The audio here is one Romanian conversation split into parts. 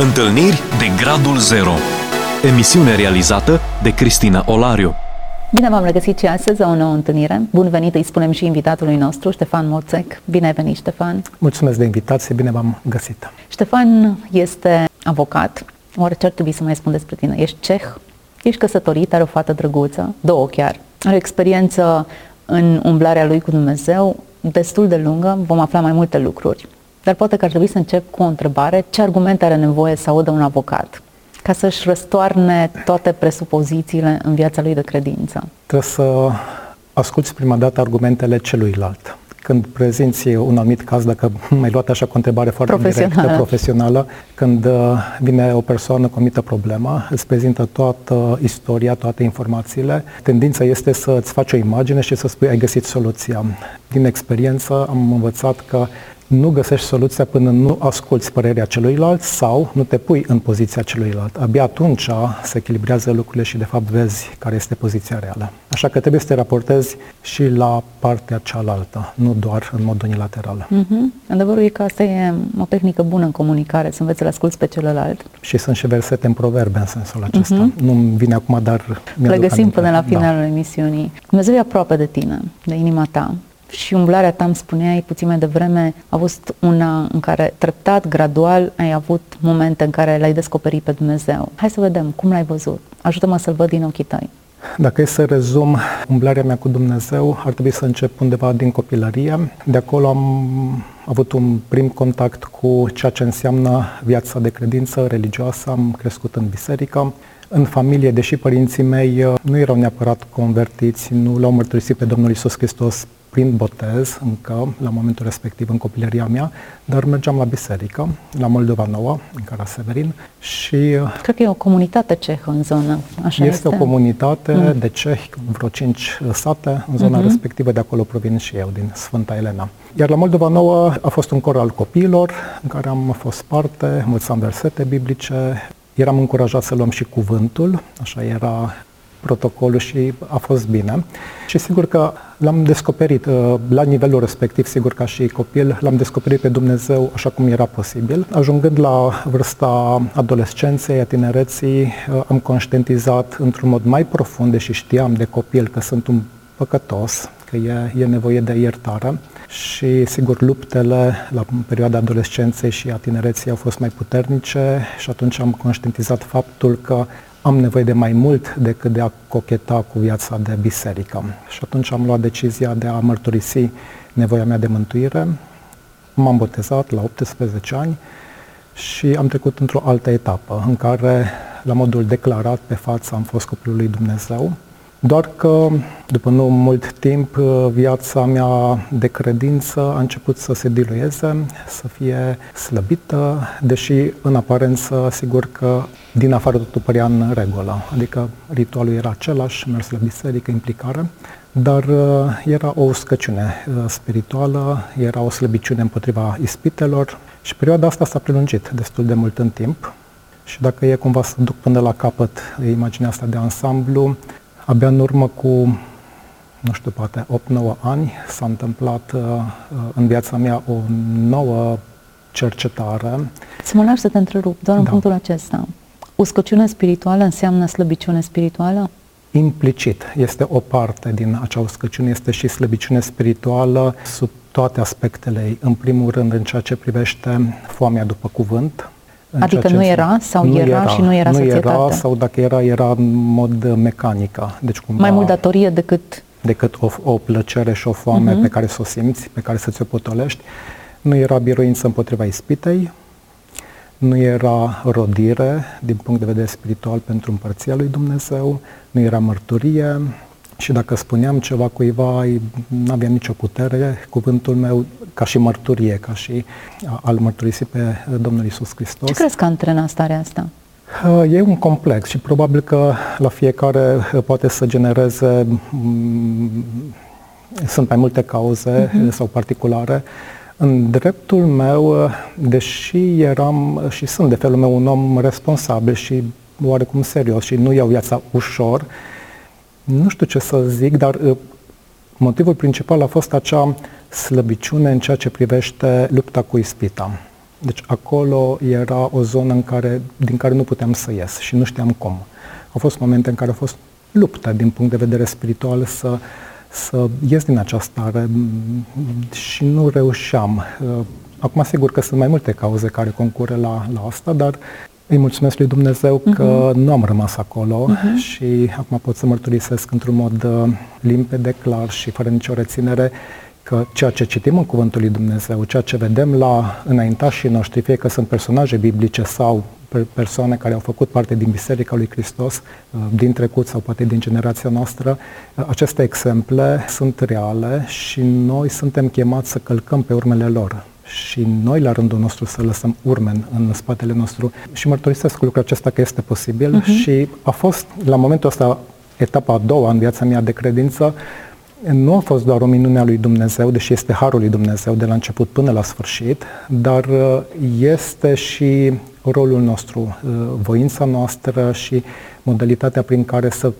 Întâlniri de Gradul Zero Emisiune realizată de Cristina Olariu Bine v-am regăsit și astăzi la o nouă întâlnire. Bun venit, îi spunem și invitatului nostru, Ștefan Moțec. Bine ai venit, Ștefan! Mulțumesc de invitație, bine v-am găsit! Ștefan este avocat. Oare ce ar trebui să mai spun despre tine? Ești ceh, ești căsătorit, are o fată drăguță, două chiar. Are o experiență în umblarea lui cu Dumnezeu destul de lungă, vom afla mai multe lucruri. Dar poate că ar trebui să încep cu o întrebare. Ce argumente are nevoie să audă un avocat ca să-și răstoarne toate presupozițiile în viața lui de credință? Trebuie să asculți prima dată argumentele celuilalt. Când prezinți un anumit caz, dacă mai luat așa cu o întrebare foarte Profesională. directă, profesională, când uh, vine o persoană cu o anumită problemă, îți prezintă toată istoria, toate informațiile, tendința este să îți faci o imagine și să spui ai găsit soluția. Din experiență am învățat că nu găsești soluția până nu asculți părerea celuilalt sau nu te pui în poziția celuilalt. Abia atunci se echilibrează lucrurile și de fapt vezi care este poziția reală. Așa că trebuie să te raportezi și la partea cealaltă, nu doar în mod unilateral. Mm-hmm. Adevărul e că asta e o tehnică bună în comunicare, să înveți să-l asculți pe celălalt. Și sunt și versete în proverbe în sensul acesta. Mm-hmm. Nu-mi vine acum, dar Le găsim până la finalul da. emisiunii. Dumnezeu e aproape de tine, de inima ta și umblarea ta, îmi spuneai puțin mai devreme, a fost una în care treptat, gradual, ai avut momente în care l-ai descoperit pe Dumnezeu. Hai să vedem, cum l-ai văzut? Ajută-mă să-l văd din ochii tăi. Dacă e să rezum umblarea mea cu Dumnezeu, ar trebui să încep undeva din copilărie. De acolo am avut un prim contact cu ceea ce înseamnă viața de credință religioasă. Am crescut în biserică. În familie, deși părinții mei uh, nu erau neapărat convertiți, nu l-au mărturisit pe Domnul Isus Hristos prin botez încă, la momentul respectiv, în copilăria mea, dar mergeam la biserică, la Moldova Nouă, în Cara Severin și... Uh, Cred că e o comunitate cehă în zonă, așa este? Este o comunitate mm. de cehi, vreo cinci sate în zona mm-hmm. respectivă, de acolo provin și eu, din Sfânta Elena. Iar la Moldova Nouă a fost un cor al copiilor, în care am fost parte, învățam versete biblice, eram încurajat să luăm și cuvântul, așa era protocolul și a fost bine. Și sigur că l-am descoperit uh, la nivelul respectiv, sigur ca și copil, l-am descoperit pe Dumnezeu așa cum era posibil. Ajungând la vârsta adolescenței, a tinereții, uh, am conștientizat într-un mod mai profund, deși știam de copil că sunt un păcătos, că e, e nevoie de iertare și sigur luptele la perioada adolescenței și a tinereții au fost mai puternice și atunci am conștientizat faptul că am nevoie de mai mult decât de a cocheta cu viața de biserică. Și atunci am luat decizia de a mărturisi nevoia mea de mântuire. M-am botezat la 18 ani și am trecut într-o altă etapă în care, la modul declarat pe față, am fost copilul lui Dumnezeu doar că, după nu mult timp, viața mea de credință a început să se dilueze, să fie slăbită, deși în aparență, sigur că din afară totul părea în regulă. Adică ritualul era același, mers la biserică, implicare, dar uh, era o uscăciune uh, spirituală, era o slăbiciune împotriva ispitelor și perioada asta s-a prelungit destul de mult în timp. Și dacă e cumva să duc până la capăt imaginea asta de ansamblu, Abia în urmă cu, nu știu, poate 8-9 ani s-a întâmplat uh, în viața mea o nouă cercetare. Să mă lași să te întrerup, doar în da. punctul acesta. Uscăciune spirituală înseamnă slăbiciune spirituală? Implicit. Este o parte din acea uscăciune, este și slăbiciune spirituală sub toate aspectele ei. În primul rând, în ceea ce privește foamea după cuvânt, Adică nu era sau nu era, era și nu era Nu societate? era sau dacă era, era în mod mecanică. Deci cumva, Mai mult datorie decât... Decât o, o plăcere și o foame uh-huh. pe care să o simți, pe care să ți-o potolești. Nu era biruință împotriva ispitei, nu era rodire din punct de vedere spiritual pentru împărția lui Dumnezeu, nu era mărturie, și dacă spuneam ceva cuiva, nu aveam nicio putere, cuvântul meu ca și mărturie, ca și al mărturisi pe Domnul Isus Hristos. Ce crezi că antrena starea asta? E un complex și probabil că la fiecare poate să genereze, sunt mai multe cauze uh-huh. sau particulare. În dreptul meu, deși eram și sunt de felul meu un om responsabil și oarecum serios și nu iau viața ușor, nu știu ce să zic, dar uh, motivul principal a fost acea slăbiciune în ceea ce privește lupta cu ispita. Deci acolo era o zonă în care, din care nu puteam să ies și nu știam cum. Au fost momente în care a fost luptă din punct de vedere spiritual să, să ies din această stare și nu reușeam. Acum, sigur că sunt mai multe cauze care concură la, la asta, dar îi mulțumesc lui Dumnezeu că uh-huh. nu am rămas acolo uh-huh. și acum pot să mărturisesc într-un mod uh, limpede, clar și fără nicio reținere că ceea ce citim în Cuvântul lui Dumnezeu, ceea ce vedem la înaintașii noștri, fie că sunt personaje biblice sau persoane care au făcut parte din Biserica lui Hristos, uh, din trecut sau poate din generația noastră, uh, aceste exemple sunt reale și noi suntem chemați să călcăm pe urmele lor și noi la rândul nostru să lăsăm urme în, în spatele nostru și mărturisesc lucrul acesta că este posibil uh-huh. și a fost la momentul ăsta etapa a doua în viața mea de credință nu a fost doar o minune a lui Dumnezeu, deși este harul lui Dumnezeu de la început până la sfârșit, dar uh, este și rolul nostru, uh, voința noastră și modalitatea prin care să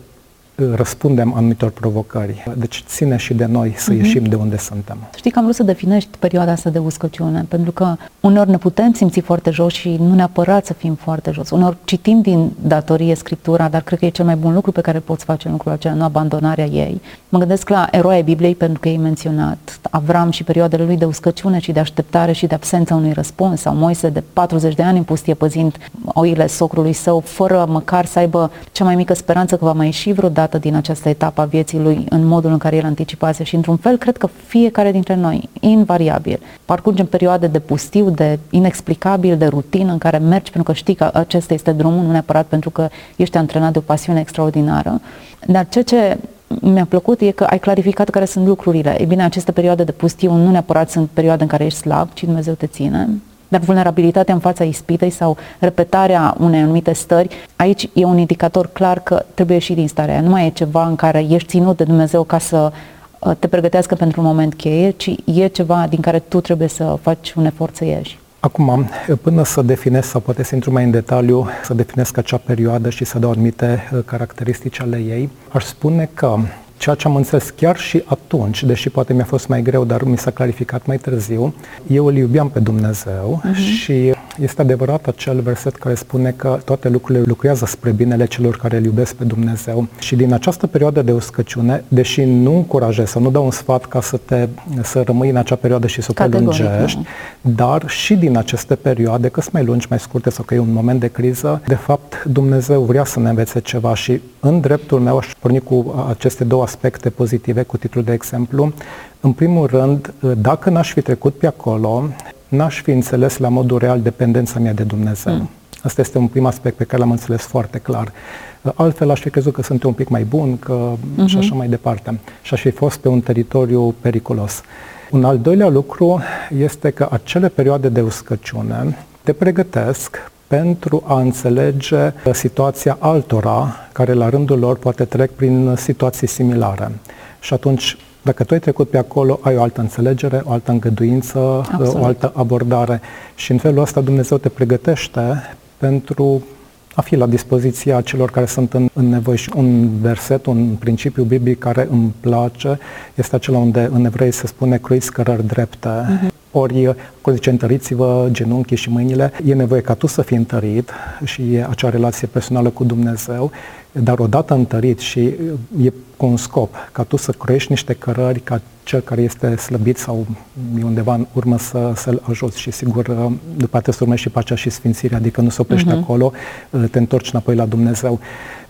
răspundem anumitor provocări. Deci ține și de noi să uh-huh. ieșim de unde suntem. Știi că am vrut să definești perioada asta de uscăciune, pentru că uneori ne putem simți foarte jos și nu neapărat să fim foarte jos. Uneori citim din datorie Scriptura, dar cred că e cel mai bun lucru pe care poți face în lucrul acela, nu abandonarea ei. Mă gândesc la eroia Bibliei pentru că ei menționat Avram și perioadele lui de uscăciune și de așteptare și de absența unui răspuns, sau Moise de 40 de ani în pustie păzind oile socrului său, fără măcar să aibă cea mai mică speranță că va mai ieși vreodată dată din această etapă a vieții lui în modul în care el anticipase și într-un fel cred că fiecare dintre noi, invariabil, parcurgem perioade de pustiu, de inexplicabil, de rutină în care mergi pentru că știi că acesta este drumul, nu neapărat pentru că ești antrenat de o pasiune extraordinară. Dar ceea ce mi-a plăcut e că ai clarificat care sunt lucrurile. E bine, aceste perioade de pustiu nu neapărat sunt perioade în care ești slab, ci Dumnezeu te ține. Dar vulnerabilitatea în fața ispitei sau repetarea unei anumite stări, aici e un indicator clar că trebuie ieși din starea aia. Nu mai e ceva în care ești ținut de Dumnezeu ca să uh, te pregătească pentru un moment cheie, ci e ceva din care tu trebuie să faci un efort să ieși. Acum, până să definesc, sau poate să intru mai în detaliu, să definesc acea perioadă și să dau anumite uh, caracteristici ale ei, aș spune că ceea ce am înțeles chiar și atunci, deși poate mi-a fost mai greu, dar mi s-a clarificat mai târziu, eu îl iubeam pe Dumnezeu uh-huh. și este adevărat acel verset care spune că toate lucrurile lucrează spre binele celor care îl iubesc pe Dumnezeu. Și din această perioadă de uscăciune, deși nu încurajez sau nu dau un sfat ca să te să rămâi în acea perioadă și să o prelungești, dar și din aceste perioade, că sunt mai lungi, mai scurte sau că e un moment de criză, de fapt Dumnezeu vrea să ne învețe ceva și în dreptul meu aș porni cu aceste două aspecte pozitive cu titlul de exemplu. În primul rând, dacă n-aș fi trecut pe acolo, n-aș fi înțeles la modul real dependența mea de Dumnezeu. Mm. Asta este un prim aspect pe care l-am înțeles foarte clar. Altfel aș fi crezut că sunt un pic mai bun că uh-huh. și așa mai departe. Și aș fi fost pe un teritoriu periculos. Un al doilea lucru este că acele perioade de uscăciune te pregătesc pentru a înțelege situația altora care la rândul lor poate trec prin situații similare. Și atunci, dacă tu ai trecut pe acolo, ai o altă înțelegere, o altă îngăduință, Absolut. o altă abordare și în felul ăsta Dumnezeu te pregătește pentru a fi la dispoziția celor care sunt în, în nevoie. Și un verset, un principiu biblic care îmi place, este acela unde în evrei se spune cruiți cărări drepte. Uh-huh. Ori, acolo zice, întăriți-vă genunchii și mâinile. E nevoie ca tu să fii întărit și e acea relație personală cu Dumnezeu, dar odată întărit și e cu un scop, ca tu să crești niște cărări, ca cel care este slăbit sau e undeva în urmă să, să-l ajuți și sigur după aceea să urmești și pacea și sfințirea, adică nu se oprește uh-huh. acolo, te întorci înapoi la Dumnezeu.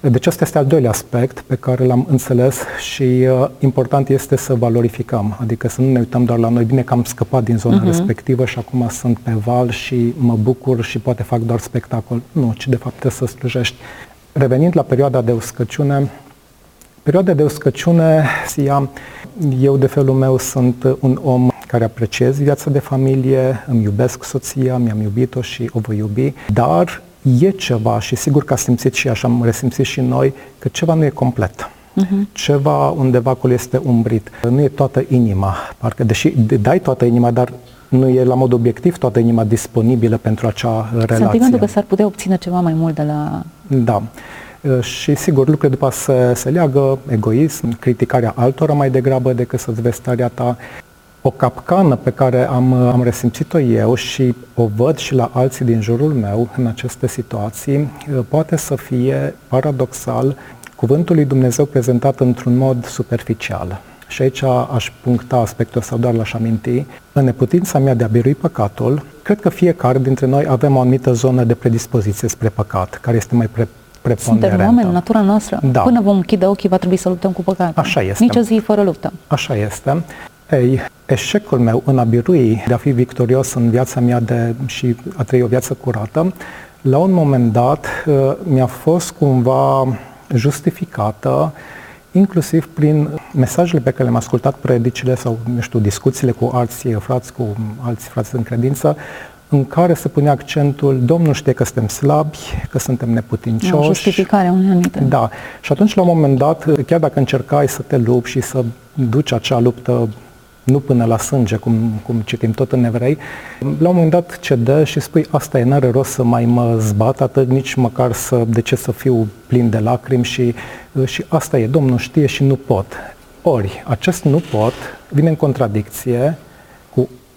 Deci asta este al doilea aspect pe care l-am înțeles și uh, important este să valorificăm, adică să nu ne uităm doar la noi, bine că am scăpat din zona uh-huh. respectivă și acum sunt pe val și mă bucur și poate fac doar spectacol. Nu, ci de fapt trebuie să slujești. Revenind la perioada de uscăciune, perioada de uscăciune, Sia, eu de felul meu sunt un om care apreciez viața de familie, îmi iubesc soția, mi-am iubit-o și o voi iubi, dar e ceva și sigur că a simțit și așa am resimțit și noi că ceva nu e complet. Uh-huh. Ceva undeva acolo este umbrit. Nu e toată inima, parcă deși dai toată inima, dar nu e la mod obiectiv toată inima disponibilă pentru acea relație. Sentimentul că s-ar putea obține ceva mai mult de la... Da. Și sigur, lucrurile după se, se leagă egoism, criticarea altora mai degrabă decât să-ți vezi starea ta. o capcană pe care am, am resimțit-o eu și o văd și la alții din jurul meu în aceste situații, poate să fie paradoxal cuvântul lui Dumnezeu prezentat într-un mod superficial. Și aici aș puncta aspectul sau doar l-aș aminti. În neputința mea de a birui păcatul, cred că fiecare dintre noi avem o anumită zonă de predispoziție spre păcat, care este mai pre- preponderentă. Suntem oameni, natura noastră. Da. Până vom închide ochii, va trebui să luptăm cu păcatul. Așa este. Nici o zi fără luptă. Așa este. Ei, eșecul meu în a birui, de a fi victorios în viața mea de, și a trăi o viață curată, la un moment dat uh, mi-a fost cumva justificată inclusiv prin mesajele pe care le-am ascultat, predicile sau, nu știu, discuțiile cu alții frați, cu alți frați în credință, în care se punea accentul, Domnul știe că suntem slabi, că suntem neputincioși. O justificare unei anumite. Da. Și atunci, la un moment dat, chiar dacă încercai să te lupți și să duci acea luptă nu până la sânge, cum, cum citim tot în evrei, la un moment dat cedă și spui, asta e, n-are rost să mai mă zbat atât, nici măcar să, de ce să fiu plin de lacrimi și, și asta e, Domnul știe și nu pot. Ori, acest nu pot vine în contradicție cu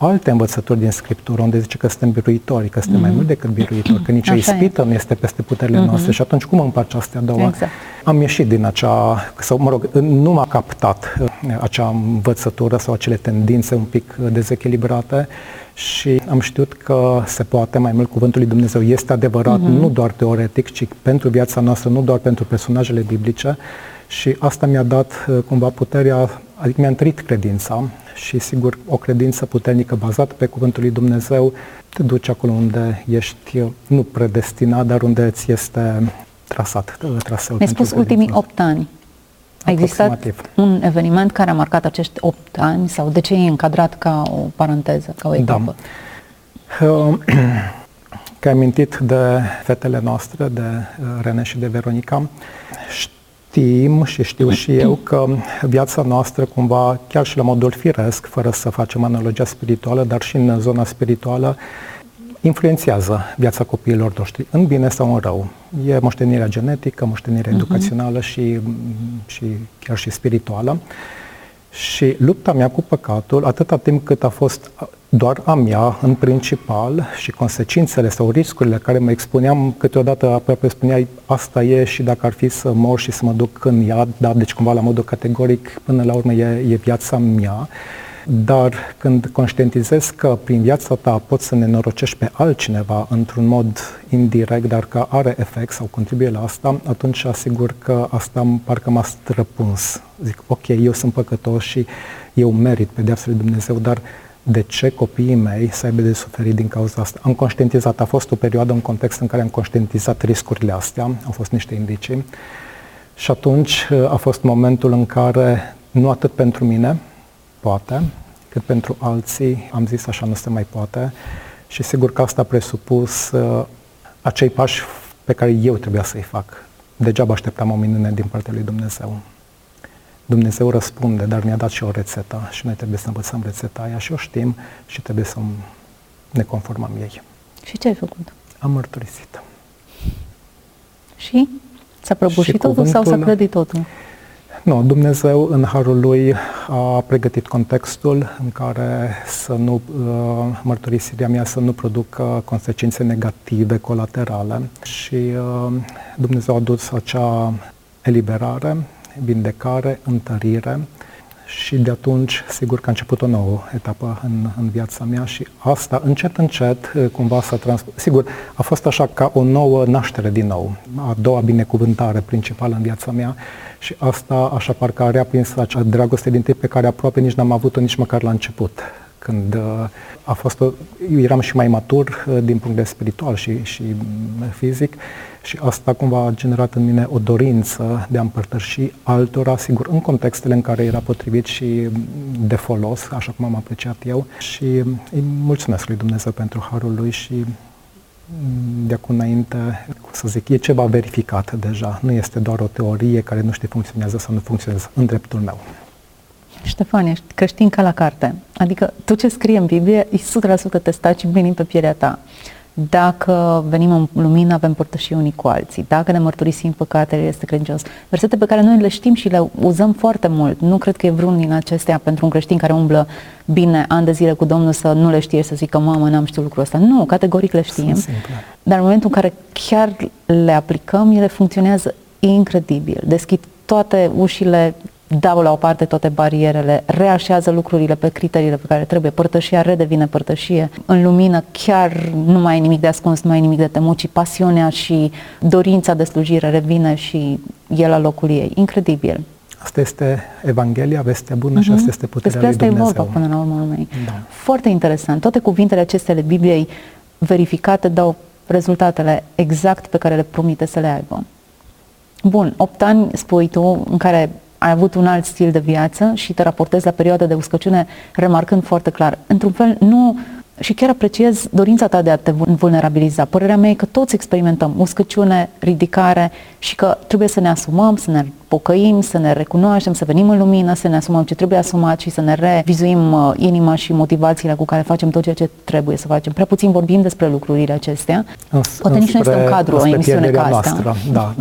alte învățături din Scriptură, unde zice că suntem biruitori, că suntem mm-hmm. mai mhm. mult decât biruitori, că nicio Așa ispită e. nu este peste puterile mm-hmm. noastre. Și atunci cum împaci astea două? Exact. Am ieșit din acea, sau mă rog, nu m-a captat uh, acea învățătură sau acele tendințe un pic uh, dezechilibrate și am știut că se poate mai mult cuvântul lui Dumnezeu. Este adevărat, mm-hmm. nu doar teoretic, ci pentru viața noastră, nu doar pentru personajele biblice. Și asta mi-a dat uh, cumva puterea, adică mi-a întărit credința și sigur o credință puternică bazată pe cuvântul lui Dumnezeu te duce acolo unde ești nu predestinat, dar unde ți este trasat traseul. Mi-ai spus ultimii opt ani. A existat un eveniment care a marcat acești opt ani sau de ce e încadrat ca o paranteză, ca o etapă? Da. Că ai amintit de fetele noastre, de uh, Rene și de Veronica, știm și știu și eu că viața noastră cumva, chiar și la modul firesc, fără să facem analogia spirituală, dar și în zona spirituală, influențează viața copiilor noștri, în bine sau în rău. E moștenirea genetică, moștenirea uh-huh. educațională și, și chiar și spirituală. Și lupta mea cu păcatul, atâta timp cât a fost doar a mea, în principal, și consecințele sau riscurile care mă expuneam, câteodată aproape spuneai, asta e și dacă ar fi să mor și să mă duc în iad, da, deci cumva la modul categoric, până la urmă e, e viața mea. Dar când conștientizezi că prin viața ta poți să ne norocești pe altcineva într-un mod indirect, dar că are efect sau contribuie la asta, atunci asigur că asta parcă m-a străpuns. Zic, ok, eu sunt păcătos și eu merit pedeapsa lui Dumnezeu, dar de ce copiii mei să aibă de suferit din cauza asta. Am conștientizat, a fost o perioadă, un context în care am conștientizat riscurile astea, au fost niște indicii și atunci a fost momentul în care, nu atât pentru mine, poate, cât pentru alții, am zis așa nu se mai poate și sigur că asta a presupus uh, acei pași pe care eu trebuia să-i fac. Degeaba așteptam o minune din partea lui Dumnezeu. Dumnezeu răspunde, dar ne-a dat și o rețetă și noi trebuie să învățăm rețeta aia și o știm și trebuie să ne conformăm ei. Și ce ai făcut? Am mărturisit. Și? S-a prăbușit totul cuvântul... sau s-a clădit totul? Nu, Dumnezeu în harul lui a pregătit contextul în care să nu uh, mărturisirea mea să nu producă consecințe negative colaterale și uh, Dumnezeu a dus acea eliberare, vindecare, întărire și de atunci, sigur că a început o nouă etapă în, în viața mea și asta, încet, încet, cumva s-a trans... Sigur, a fost așa ca o nouă naștere din nou, a doua binecuvântare principală în viața mea și asta așa parcă a reaprins acea dragoste din tip pe care aproape nici n-am avut-o nici măcar la început când uh, a fost o, eu eram și mai matur uh, din punct de spiritual și, și mm, fizic și asta cumva a generat în mine o dorință de a împărtăși altora, sigur, în contextele în care era potrivit și mm, de folos, așa cum am apreciat eu și mm, îi mulțumesc lui Dumnezeu pentru harul lui și de acum înainte, cum să zic, e ceva verificat deja. Nu este doar o teorie care nu știe funcționează sau nu funcționează în dreptul meu. Ștefan, ești creștin ca la carte. Adică tot ce scrie în Biblie e 100% testat și venim pe pielea ta. dacă venim în lumină, avem părtășii unii cu alții. Dacă ne mărturisim păcatele, este credincios. Versete pe care noi le știm și le uzăm foarte mult. Nu cred că e vreun din acestea pentru un creștin care umblă bine ani de zile cu Domnul să nu le știe, să zică, mamă, n-am știut lucrul ăsta. Nu, categoric le știm. Dar în momentul în care chiar le aplicăm, ele funcționează incredibil. Deschid toate ușile dau la o parte toate barierele, reașează lucrurile pe criteriile pe care trebuie, părtășia redevine părtășie, în lumină chiar nu mai e nimic de ascuns, nu mai e nimic de temut, ci pasiunea și dorința de slujire revine și e la locul ei. Incredibil. Asta este Evanghelia, vestea bună uh-huh. și asta este puterea Despre asta lui Dumnezeu. e vorba până la urmă mei. Da. Foarte interesant. Toate cuvintele acestea ale Bibliei verificate dau rezultatele exact pe care le promite să le aibă. Bun, 8 ani, spui tu, în care ai avut un alt stil de viață și te raportezi la perioada de uscăciune remarcând foarte clar. Într-un fel, nu și chiar apreciez dorința ta de a te vulnerabiliza. Părerea mea e că toți experimentăm uscăciune, ridicare și că trebuie să ne asumăm, să ne pocăim, să ne recunoaștem, să venim în lumină, să ne asumăm ce trebuie asumat și să ne revizuim uh, inima și motivațiile cu care facem tot ceea ce trebuie să facem. Prea puțin vorbim despre lucrurile acestea. În, Poate nici nu este un cadru, o emisiune ca asta. Noastră, da,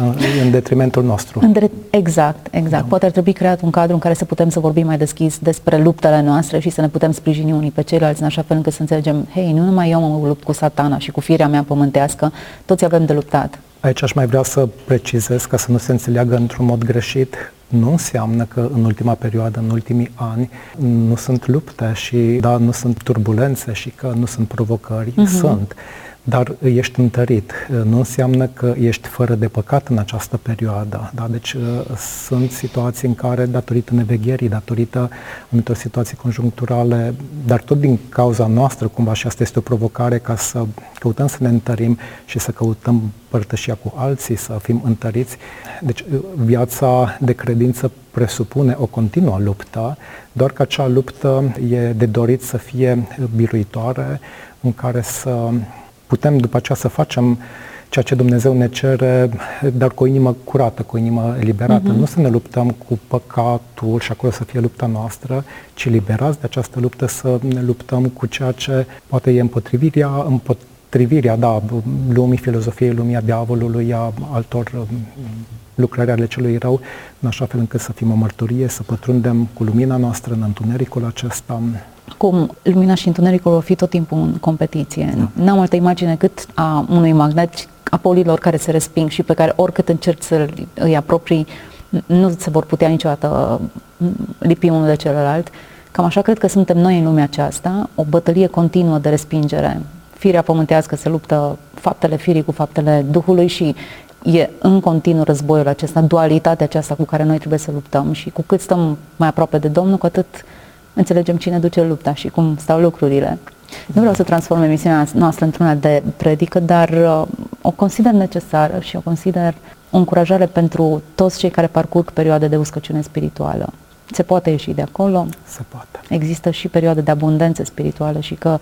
în detrimentul nostru. În de- exact, exact. Da. Poate ar trebui creat un cadru în care să putem să vorbim mai deschis despre luptele noastre și să ne putem sprijini unii pe ceilalți în așa fel încât să înțelegem, hei, nu numai eu mă lupt cu satana și cu firea mea pământească, toți avem de luptat. Aici aș mai vrea să precizez, ca să nu se înțeleagă într-un mod greșit, nu înseamnă că în ultima perioadă, în ultimii ani, nu sunt lupte și da, nu sunt turbulențe și că nu sunt provocări. Uh-huh. Sunt dar ești întărit. Nu înseamnă că ești fără de păcat în această perioadă. Da? Deci uh, sunt situații în care, datorită nevegherii, datorită anumitor situații conjuncturale, dar tot din cauza noastră, cumva și asta este o provocare ca să căutăm să ne întărim și să căutăm părtășia cu alții, să fim întăriți. Deci uh, viața de credință presupune o continuă luptă, doar că acea luptă e de dorit să fie biruitoare, în care să putem după aceea să facem ceea ce Dumnezeu ne cere, dar cu o inimă curată, cu o inimă eliberată. Uh-huh. Nu să ne luptăm cu păcatul și acolo să fie lupta noastră, ci liberați de această luptă să ne luptăm cu ceea ce poate e împotrivirea, împotrivirea, da, lumii, filozofiei, lumii, diavolului, a altor um, lucrări ale celui rău, în așa fel încât să fim o mărturie, să pătrundem cu lumina noastră în întunericul acesta, cum lumina și întunericul vor fi tot timpul în competiție. Da. N-am altă imagine cât a unui magnet, a polilor care se resping și pe care oricât încerci să îi apropii, nu se vor putea niciodată lipi unul de celălalt. Cam așa cred că suntem noi în lumea aceasta, o bătălie continuă de respingere. Firea pământească se luptă faptele firii cu faptele Duhului și e în continuu războiul acesta, dualitatea aceasta cu care noi trebuie să luptăm și cu cât stăm mai aproape de Domnul, cu atât înțelegem cine duce lupta și cum stau lucrurile. Nu vreau să transform emisiunea noastră într-una de predică, dar uh, o consider necesară și o consider o încurajare pentru toți cei care parcurg perioade de uscăciune spirituală. Se poate ieși de acolo. Se poate. Există și perioade de abundență spirituală și că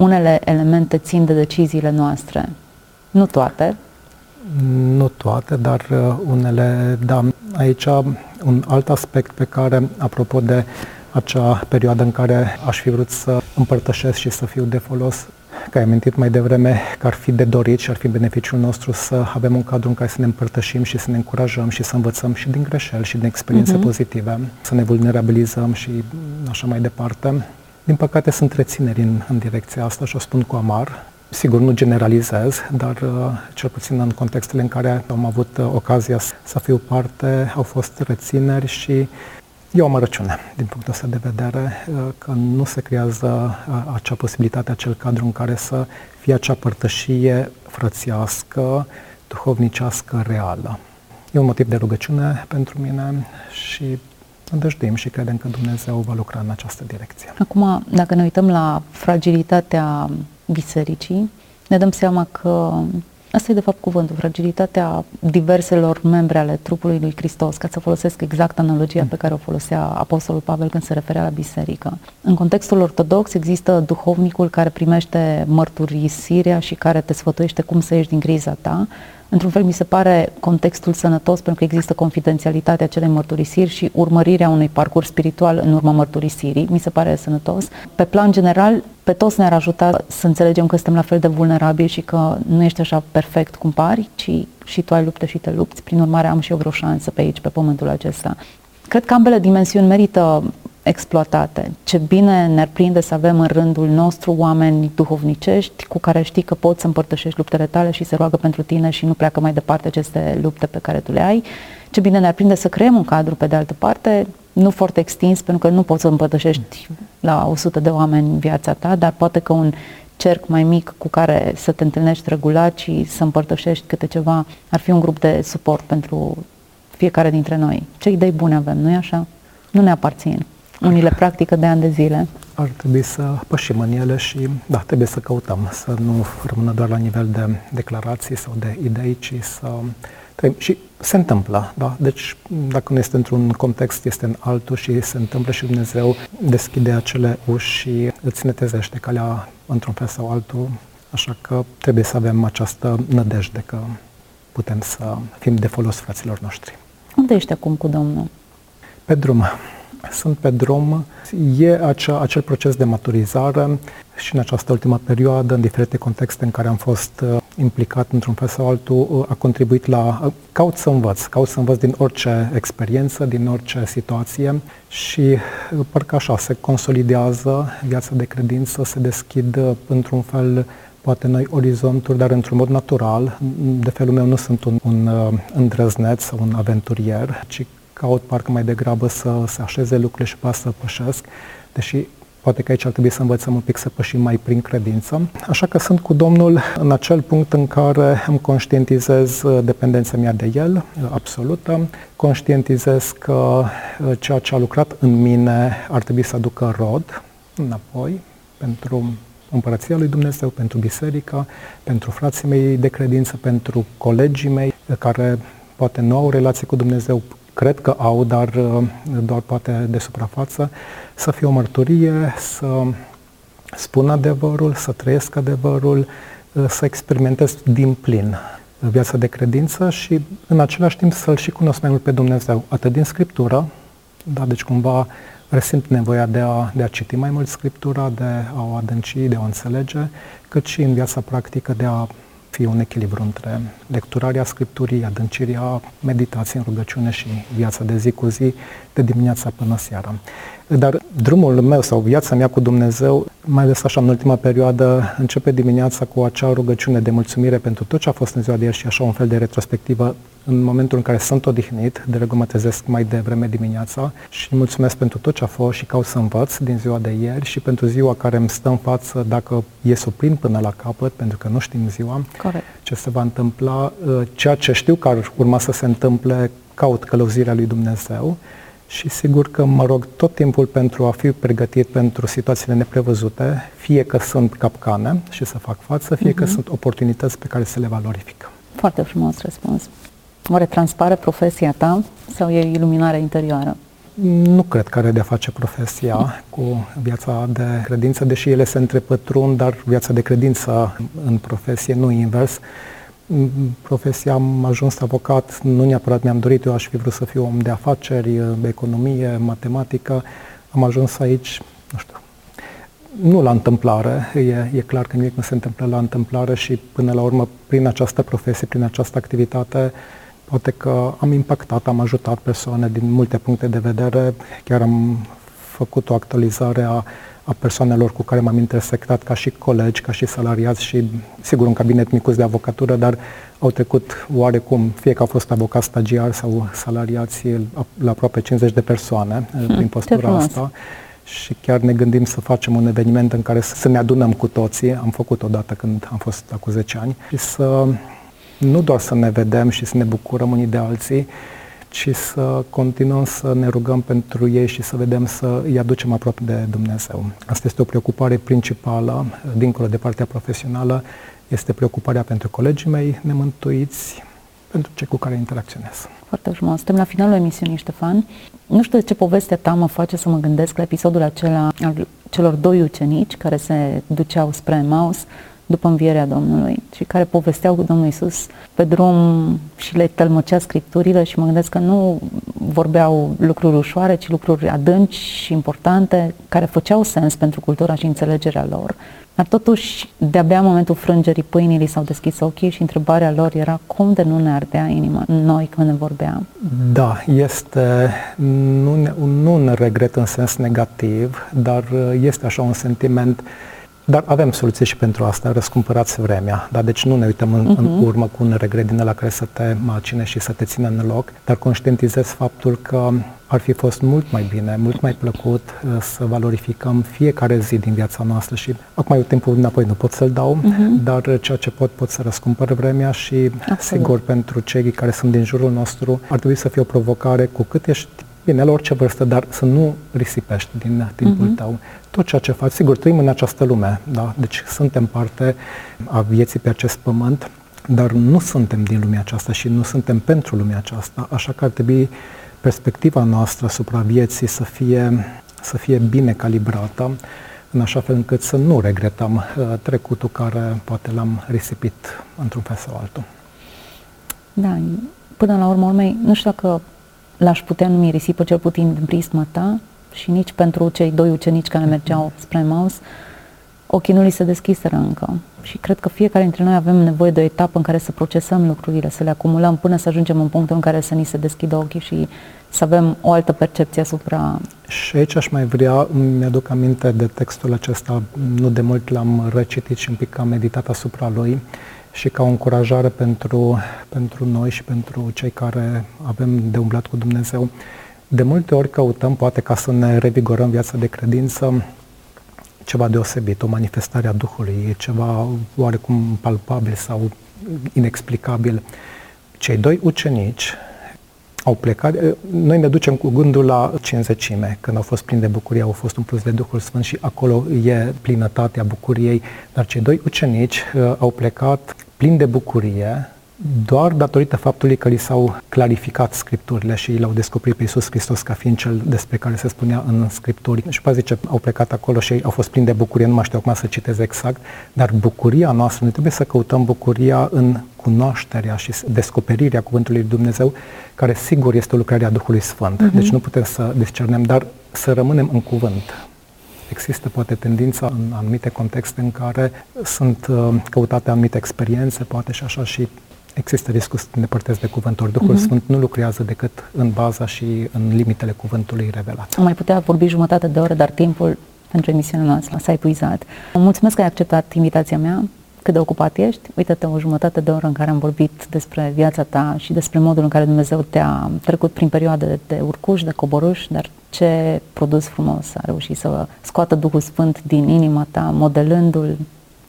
unele elemente țin de deciziile noastre. Nu toate. Nu toate, dar uh, unele, da. Aici un alt aspect pe care, apropo de acea perioadă în care aș fi vrut să împărtășesc și să fiu de folos că ai amintit mai devreme că ar fi de dorit și ar fi beneficiul nostru să avem un cadru în care să ne împărtășim și să ne încurajăm și să învățăm și din greșeli și din experiențe uh-huh. pozitive, să ne vulnerabilizăm și așa mai departe. Din păcate sunt rețineri în, în direcția asta și o spun cu amar. Sigur, nu generalizez, dar uh, cel puțin în contextele în care am avut uh, ocazia să fiu parte, au fost rețineri și E o amărăciune din punctul ăsta de vedere uh, că nu se creează uh, acea posibilitate, acel cadru în care să fie acea părtășie frățiască, duhovnicească, reală. E un motiv de rugăciune pentru mine și îndăjduim și credem că Dumnezeu va lucra în această direcție. Acum, dacă ne uităm la fragilitatea bisericii, ne dăm seama că Asta e de fapt cuvântul, fragilitatea diverselor membre ale trupului lui Hristos, ca să folosesc exact analogia pe care o folosea Apostolul Pavel când se referea la biserică. În contextul ortodox există duhovnicul care primește mărturisirea și care te sfătuiește cum să ieși din criza ta. Într-un fel mi se pare contextul sănătos pentru că există confidențialitatea acelei mărturisiri și urmărirea unui parcurs spiritual în urma mărturisirii. Mi se pare sănătos. Pe plan general, pe toți ne-ar ajuta să înțelegem că suntem la fel de vulnerabili și că nu ești așa perfect cum pari, ci și tu ai luptă și te lupți. Prin urmare, am și eu vreo șansă pe aici, pe pământul acesta. Cred că ambele dimensiuni merită exploatate. Ce bine ne-ar prinde să avem în rândul nostru oameni duhovnicești cu care știi că poți să împărtășești luptele tale și se roagă pentru tine și nu pleacă mai departe aceste lupte pe care tu le ai. Ce bine ne-ar prinde să creăm un cadru pe de altă parte, nu foarte extins, pentru că nu poți să împărtășești la 100 de oameni viața ta, dar poate că un cerc mai mic cu care să te întâlnești regulat și să împărtășești câte ceva ar fi un grup de suport pentru fiecare dintre noi. Ce idei bune avem, nu-i așa? Nu ne aparțin. Unii le practică de ani de zile. Ar trebui să pășim în ele și, da, trebuie să căutăm, să nu rămână doar la nivel de declarații sau de idei, ci să trăim. Și se întâmplă, da? Deci, dacă nu este într-un context, este în altul și se întâmplă și Dumnezeu deschide acele uși și îți netezește calea într-un fel sau altul. Așa că trebuie să avem această nădejde că putem să fim de folos fraților noștri. Unde ești acum cu Domnul? Pe drum. Sunt pe drum. E acea, acel proces de maturizare și în această ultimă perioadă, în diferite contexte în care am fost uh, implicat într-un fel sau altul, uh, a contribuit la... Uh, caut să învăț, caut să învăț din orice experiență, din orice situație și parcă așa se consolidează viața de credință, se deschid într-un fel poate noi orizonturi, dar într-un mod natural. De felul meu nu sunt un, un uh, îndrăzneț sau un aventurier, ci caut parcă mai degrabă să se așeze lucrurile și pas să pășesc, deși poate că aici ar trebui să învățăm un pic să pășim mai prin credință. Așa că sunt cu Domnul în acel punct în care îmi conștientizez uh, dependența mea de El, uh, absolută, conștientizez că ceea ce a lucrat în mine ar trebui să aducă rod înapoi pentru împărăția lui Dumnezeu, pentru biserică, pentru frații mei de credință, pentru colegii mei care poate nu au relație cu Dumnezeu, cred că au, dar uh, doar poate de suprafață, să fie o mărturie, să spun adevărul, să trăiesc adevărul, uh, să experimentez din plin viața de credință și în același timp să-L și cunosc mai mult pe Dumnezeu, atât din Scriptură, da, deci cumva resimt nevoia de a, de a citi mai mult Scriptura, de a o adânci, de a o înțelege, cât și în viața practică de a fi un echilibru între lecturarea Scripturii, adâncirea meditației în rugăciune și viața de zi cu zi, de dimineața până seara. Dar drumul meu sau viața mea cu Dumnezeu, mai ales așa în ultima perioadă, începe dimineața cu acea rugăciune de mulțumire pentru tot ce a fost în ziua de ieri și așa un fel de retrospectivă în momentul în care sunt odihnit, de regulă mă trezesc mai devreme dimineața și mulțumesc pentru tot ce a fost și caut să învăț din ziua de ieri și pentru ziua care îmi stă în față dacă e să o până la capăt, pentru că nu știm ziua, Corect. ce se va întâmpla, uh, ceea ce știu că ar urma să se întâmple, caut călăuzirea lui Dumnezeu și sigur că mă rog tot timpul pentru a fi pregătit pentru situațiile neprevăzute, fie că sunt capcane și să fac față, fie uh-huh. că mhm. sunt oportunități pe care să le valorific. Foarte frumos răspuns. Oare transpare profesia ta sau e iluminarea interioară? Nu cred că are de-a face profesia cu viața de credință, deși ele se întrepătrund, dar viața de credință în profesie, nu invers. Profesia am ajuns avocat, nu neapărat mi-am dorit, eu aș fi vrut să fiu om de afaceri, economie, matematică. Am ajuns aici, nu știu, nu la întâmplare, e, e clar că nimic nu se întâmplă la întâmplare și până la urmă, prin această profesie, prin această activitate, Poate că am impactat, am ajutat persoane din multe puncte de vedere, chiar am făcut o actualizare a, a persoanelor cu care m-am intersectat ca și colegi, ca și salariați și, sigur, un cabinet micuț de avocatură, dar au trecut oarecum, fie că au fost avocați stagiari sau salariați la aproape 50 de persoane hmm, prin postura asta. Și chiar ne gândim să facem un eveniment în care să ne adunăm cu toții, am făcut odată când am fost acum 10 ani, și să nu doar să ne vedem și să ne bucurăm unii de alții, ci să continuăm să ne rugăm pentru ei și să vedem să îi aducem aproape de Dumnezeu. Asta este o preocupare principală, dincolo de partea profesională, este preocuparea pentru colegii mei nemântuiți, pentru cei cu care interacționez. Foarte frumos. Suntem la finalul emisiunii, Ștefan. Nu știu de ce povestea ta mă face să mă gândesc la episodul acela al celor doi ucenici care se duceau spre Maus după învierea Domnului și care povesteau cu Domnul Isus pe drum și le tălmăcea scripturile și mă gândesc că nu vorbeau lucruri ușoare, ci lucruri adânci și importante care făceau sens pentru cultura și înțelegerea lor. Dar totuși, de-abia în momentul frângerii pâinii li s-au deschis ochii și întrebarea lor era cum de nu ne ardea inima noi când ne vorbeam. Da, este nu, nu un regret în sens negativ, dar este așa un sentiment dar avem soluții și pentru asta, răscumpărați vremea. Da? Deci nu ne uităm în, uh-huh. în mhm. urmă cu un regret din la care să te macine și să te țină în loc, dar conștientizez faptul că ar fi fost mult mai bine, mult mai plăcut uh, să valorificăm fiecare zi din viața noastră și acum eu timpul înapoi nu pot să-l dau, uh-huh. dar uh, ceea ce pot, pot să răscumpăr vremea și Absolut. sigur pentru cei care sunt din jurul nostru ar trebui să fie o provocare cu cât ești bine, la orice vârstă, dar să nu risipești din timpul uh-huh. tău tot ceea ce faci. Sigur, trăim în această lume, da? deci suntem parte a vieții pe acest pământ, dar nu suntem din lumea aceasta și nu suntem pentru lumea aceasta, așa că ar trebui perspectiva noastră asupra vieții să fie, să fie bine calibrată, în așa fel încât să nu regretăm uh, trecutul care poate l-am risipit într-un fel sau altul. Da, până la urmă, urmei, nu știu dacă l-aș putea numi risipă, cel puțin din prisma ta, și nici pentru cei doi ucenici care mergeau spre Maus, ochii nu li se deschiseră încă. Și cred că fiecare dintre noi avem nevoie de o etapă în care să procesăm lucrurile, să le acumulăm până să ajungem în punctul în care să ni se deschidă ochii și să avem o altă percepție asupra... Și aici aș mai vrea, mi-aduc aminte de textul acesta, nu de mult l-am recitit și un pic am meditat asupra lui și ca o încurajare pentru, pentru noi și pentru cei care avem de umblat cu Dumnezeu. De multe ori căutăm, poate ca să ne revigorăm viața de credință, ceva deosebit, o manifestare a Duhului, ceva oarecum palpabil sau inexplicabil. Cei doi ucenici au plecat, noi ne ducem cu gândul la cinzecime, când au fost plini de bucurie, au fost un plus de Duhul Sfânt și acolo e plinătatea bucuriei, dar cei doi ucenici uh, au plecat plini de bucurie, doar datorită faptului că li s-au clarificat scripturile și l-au descoperit pe Iisus Hristos ca fiind cel despre care se spunea în scripturi. Și pe zice, au plecat acolo și au fost plini de bucurie, nu mai știu acum să citez exact, dar bucuria noastră, noi trebuie să căutăm bucuria în cunoașterea și descoperirea Cuvântului Lui Dumnezeu, care sigur este o lucrare a Duhului Sfânt. Uh-huh. Deci nu putem să discernem, dar să rămânem în cuvânt. Există poate tendința în anumite contexte în care sunt uh, căutate anumite experiențe, poate și așa și există riscul să te îndepărtezi de cuvântul. Duhul uh-huh. Sfânt nu lucrează decât în baza și în limitele cuvântului revelat. Am mai putea vorbi jumătate de oră, dar timpul pentru emisiunea noastră s-a epuizat. Mulțumesc că ai acceptat invitația mea, cât de ocupat ești. Uite-te o jumătate de oră în care am vorbit despre viața ta și despre modul în care Dumnezeu te-a trecut prin perioade de urcuș, de coborâș, dar ce produs frumos a reușit să scoată Duhul Sfânt din inima ta, modelându-l,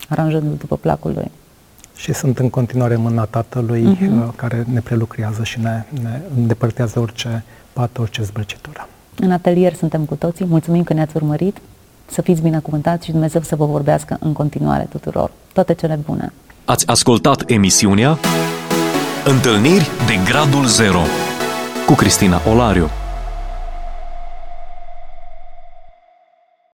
aranjându-l după placul lui și sunt în continuare mâna Tatălui uh-huh. care ne prelucrează și ne, ne îndepărtează orice pată, orice zbârcitură. În atelier suntem cu toții. Mulțumim că ne-ați urmărit. Să fiți binecuvântați și Dumnezeu să vă vorbească în continuare tuturor. Toate cele bune! Ați ascultat emisiunea Întâlniri de Gradul Zero cu Cristina Olariu.